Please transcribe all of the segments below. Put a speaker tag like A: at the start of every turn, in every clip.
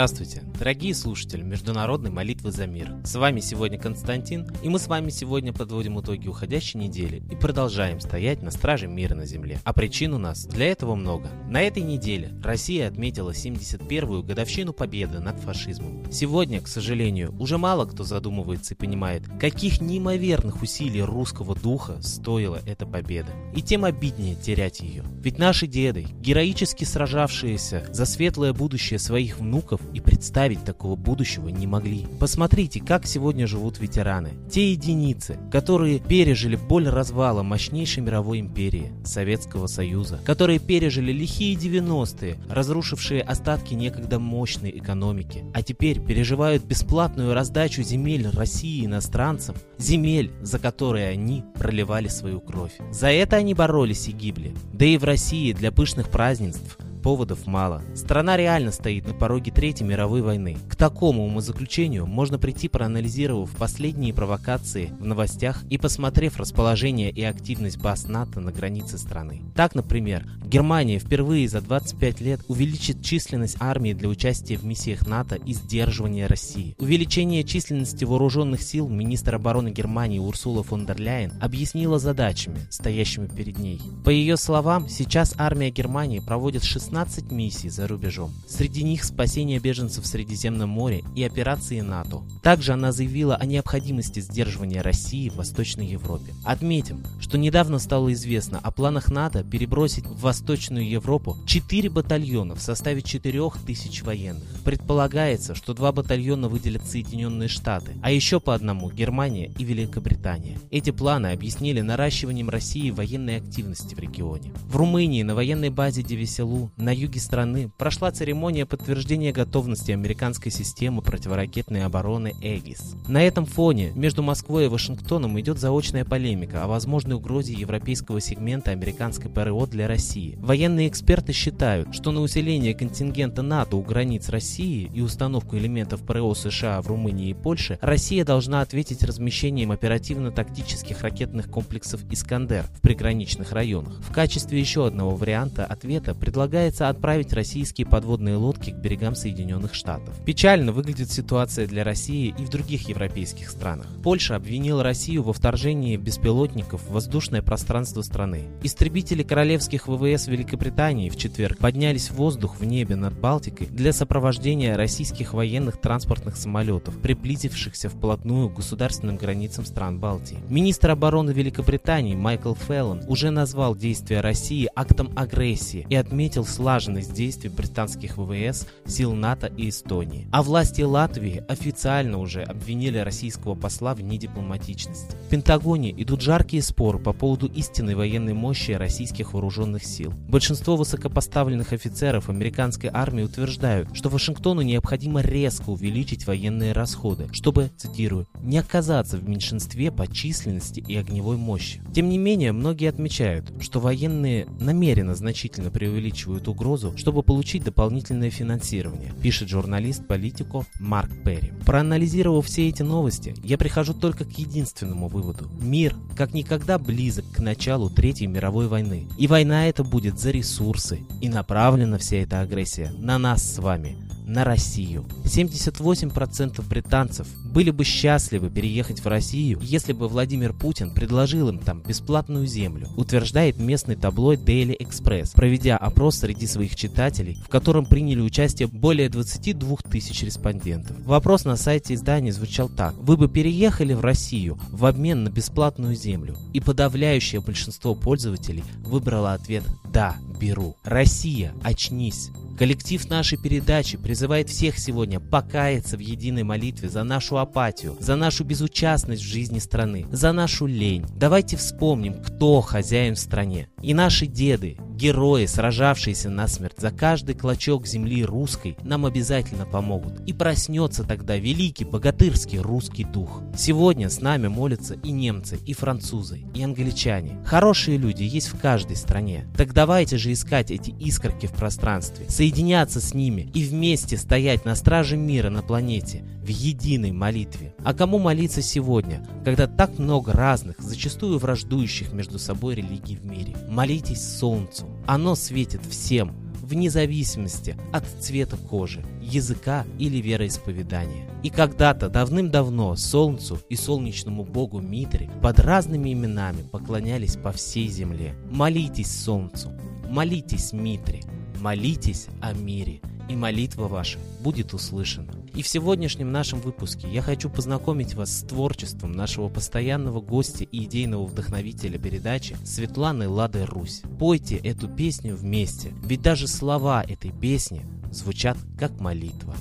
A: Здравствуйте, дорогие слушатели Международной молитвы за мир. С вами сегодня Константин, и мы с вами сегодня подводим итоги уходящей недели и продолжаем стоять на страже мира на земле. А причин у нас для этого много. На этой неделе Россия отметила 71-ю годовщину победы над фашизмом. Сегодня, к сожалению, уже мало кто задумывается и понимает, каких неимоверных усилий русского духа стоила эта победа. И тем обиднее терять ее. Ведь наши деды, героически сражавшиеся за светлое будущее своих внуков, и представить такого будущего не могли. Посмотрите, как сегодня живут ветераны. Те единицы, которые пережили боль развала мощнейшей мировой империи, Советского Союза, которые пережили лихие 90-е, разрушившие остатки некогда мощной экономики, а теперь переживают бесплатную раздачу земель России иностранцам, земель, за которые они проливали свою кровь. За это они боролись и гибли. Да и в России для пышных празднеств – Поводов мало. Страна реально стоит на пороге Третьей мировой войны. К такому умозаключению можно прийти, проанализировав последние провокации в новостях и посмотрев расположение и активность баз НАТО на границе страны. Так, например, Германия впервые за 25 лет увеличит численность армии для участия в миссиях НАТО и сдерживания России. Увеличение численности вооруженных сил министр обороны Германии Урсула фон дер Ляйен объяснила задачами, стоящими перед ней. По ее словам, сейчас армия Германии проводит 16 16 миссий за рубежом. Среди них спасение беженцев в Средиземном море и операции НАТО. Также она заявила о необходимости сдерживания России в Восточной Европе. Отметим, что недавно стало известно о планах НАТО перебросить в Восточную Европу 4 батальона в составе 4000 военных. Предполагается, что два батальона выделят Соединенные Штаты, а еще по одному Германия и Великобритания. Эти планы объяснили наращиванием России военной активности в регионе. В Румынии на военной базе Девеселу на юге страны прошла церемония подтверждения готовности американской системы противоракетной обороны ЭГИС. На этом фоне между Москвой и Вашингтоном идет заочная полемика о возможной угрозе европейского сегмента американской ПРО для России. Военные эксперты считают, что на усиление контингента НАТО у границ России и установку элементов ПРО США в Румынии и Польше Россия должна ответить размещением оперативно-тактических ракетных комплексов «Искандер» в приграничных районах. В качестве еще одного варианта ответа предлагается пытается отправить российские подводные лодки к берегам Соединенных Штатов. Печально выглядит ситуация для России и в других европейских странах. Польша обвинила Россию во вторжении беспилотников в воздушное пространство страны. Истребители королевских ВВС Великобритании в четверг поднялись в воздух в небе над Балтикой для сопровождения российских военных транспортных самолетов, приблизившихся вплотную к государственным границам стран Балтии. Министр обороны Великобритании Майкл Феллон уже назвал действия России актом агрессии и отметил слаженность действий британских ВВС, сил НАТО и Эстонии. А власти Латвии официально уже обвинили российского посла в недипломатичности. В Пентагоне идут жаркие споры по поводу истинной военной мощи российских вооруженных сил. Большинство высокопоставленных офицеров американской армии утверждают, что Вашингтону необходимо резко увеличить военные расходы, чтобы, цитирую, не оказаться в меньшинстве по численности и огневой мощи. Тем не менее, многие отмечают, что военные намеренно значительно преувеличивают угрозу, чтобы получить дополнительное финансирование, пишет журналист политико Марк Перри. Проанализировав все эти новости, я прихожу только к единственному выводу. Мир как никогда близок к началу Третьей мировой войны. И война эта будет за ресурсы. И направлена вся эта агрессия на нас с вами, на Россию. 78% британцев были бы счастливы переехать в Россию, если бы Владимир Путин предложил им там бесплатную землю, утверждает местный таблоид Daily Express, проведя опрос среди своих читателей, в котором приняли участие более 22 тысяч респондентов. Вопрос на сайте издания звучал так. Вы бы переехали в Россию в обмен на бесплатную землю? И подавляющее большинство пользователей выбрало ответ «Да, беру». Россия, очнись! Коллектив нашей передачи призывает всех сегодня покаяться в единой молитве за нашу апатию, за нашу безучастность в жизни страны, за нашу лень. Давайте вспомним, кто хозяин в стране. И наши деды, Герои, сражавшиеся насмерть за каждый клочок земли русской, нам обязательно помогут. И проснется тогда великий богатырский русский дух. Сегодня с нами молятся и немцы, и французы, и англичане. Хорошие люди есть в каждой стране. Так давайте же искать эти искорки в пространстве, соединяться с ними и вместе Вместе стоять на страже мира на планете в единой молитве. А кому молиться сегодня, когда так много разных, зачастую враждующих между собой религий в мире? Молитесь Солнцу. Оно светит всем, вне зависимости от цвета кожи, языка или вероисповедания. И когда-то давным-давно Солнцу и солнечному богу Митре под разными именами поклонялись по всей земле. Молитесь Солнцу, молитесь Митре, молитесь о мире, и молитва ваша будет услышана. И в сегодняшнем нашем выпуске я хочу познакомить вас с творчеством нашего постоянного гостя и идейного вдохновителя передачи Светланы Лады Русь. Пойте эту песню вместе, ведь даже слова этой песни звучат как молитва.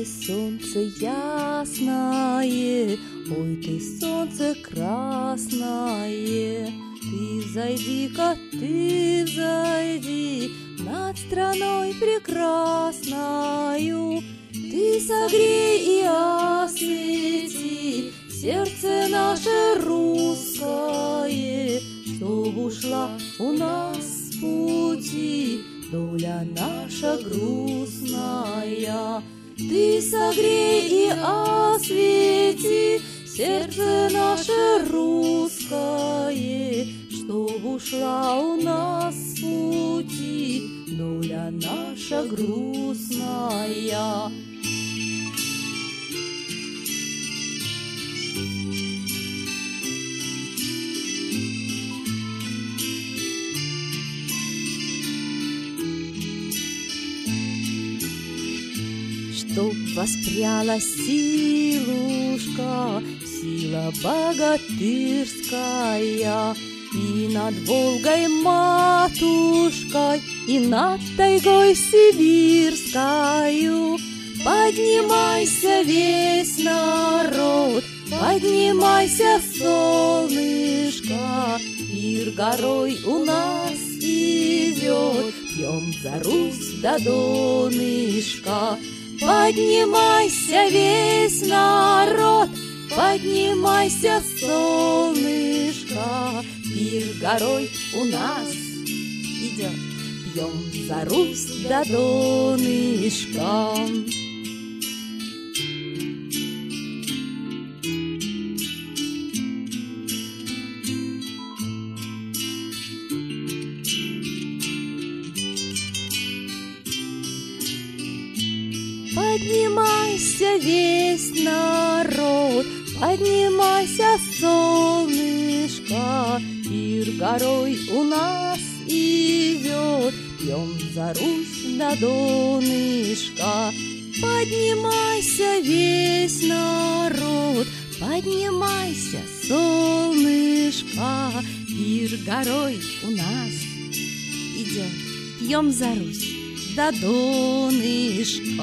B: Ты солнце ясное, Ой, ты солнце красное, Ты зайди-ка, ты зайди Над страной прекрасною, Ты согрей и освети Сердце наше русское, Чтоб ушла у нас с пути Доля наша грустная, ты согрей и освети сердце наше русское, Чтоб ушла у нас пути доля наша грустная. Воспряла силушка, сила богатырская, и над Волгой матушкой, и над тайгой сибирскою. Поднимайся весь народ, поднимайся, солнышко, Пир горой у нас идет, пьем за Русь до донышка. Поднимайся весь народ, поднимайся, солнышко, Пир горой у нас идет, пьем за Русь до донышка. Весь народ, поднимайся, солнышко, Пир горой у нас идет, пьем за Русь до донышка. Поднимайся весь народ, поднимайся, солнышко, Пир горой у нас идет, пьем за Русь до донышка.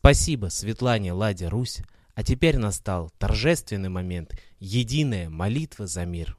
A: Спасибо Светлане Ладе Русь, а теперь настал торжественный момент – единая молитва за мир.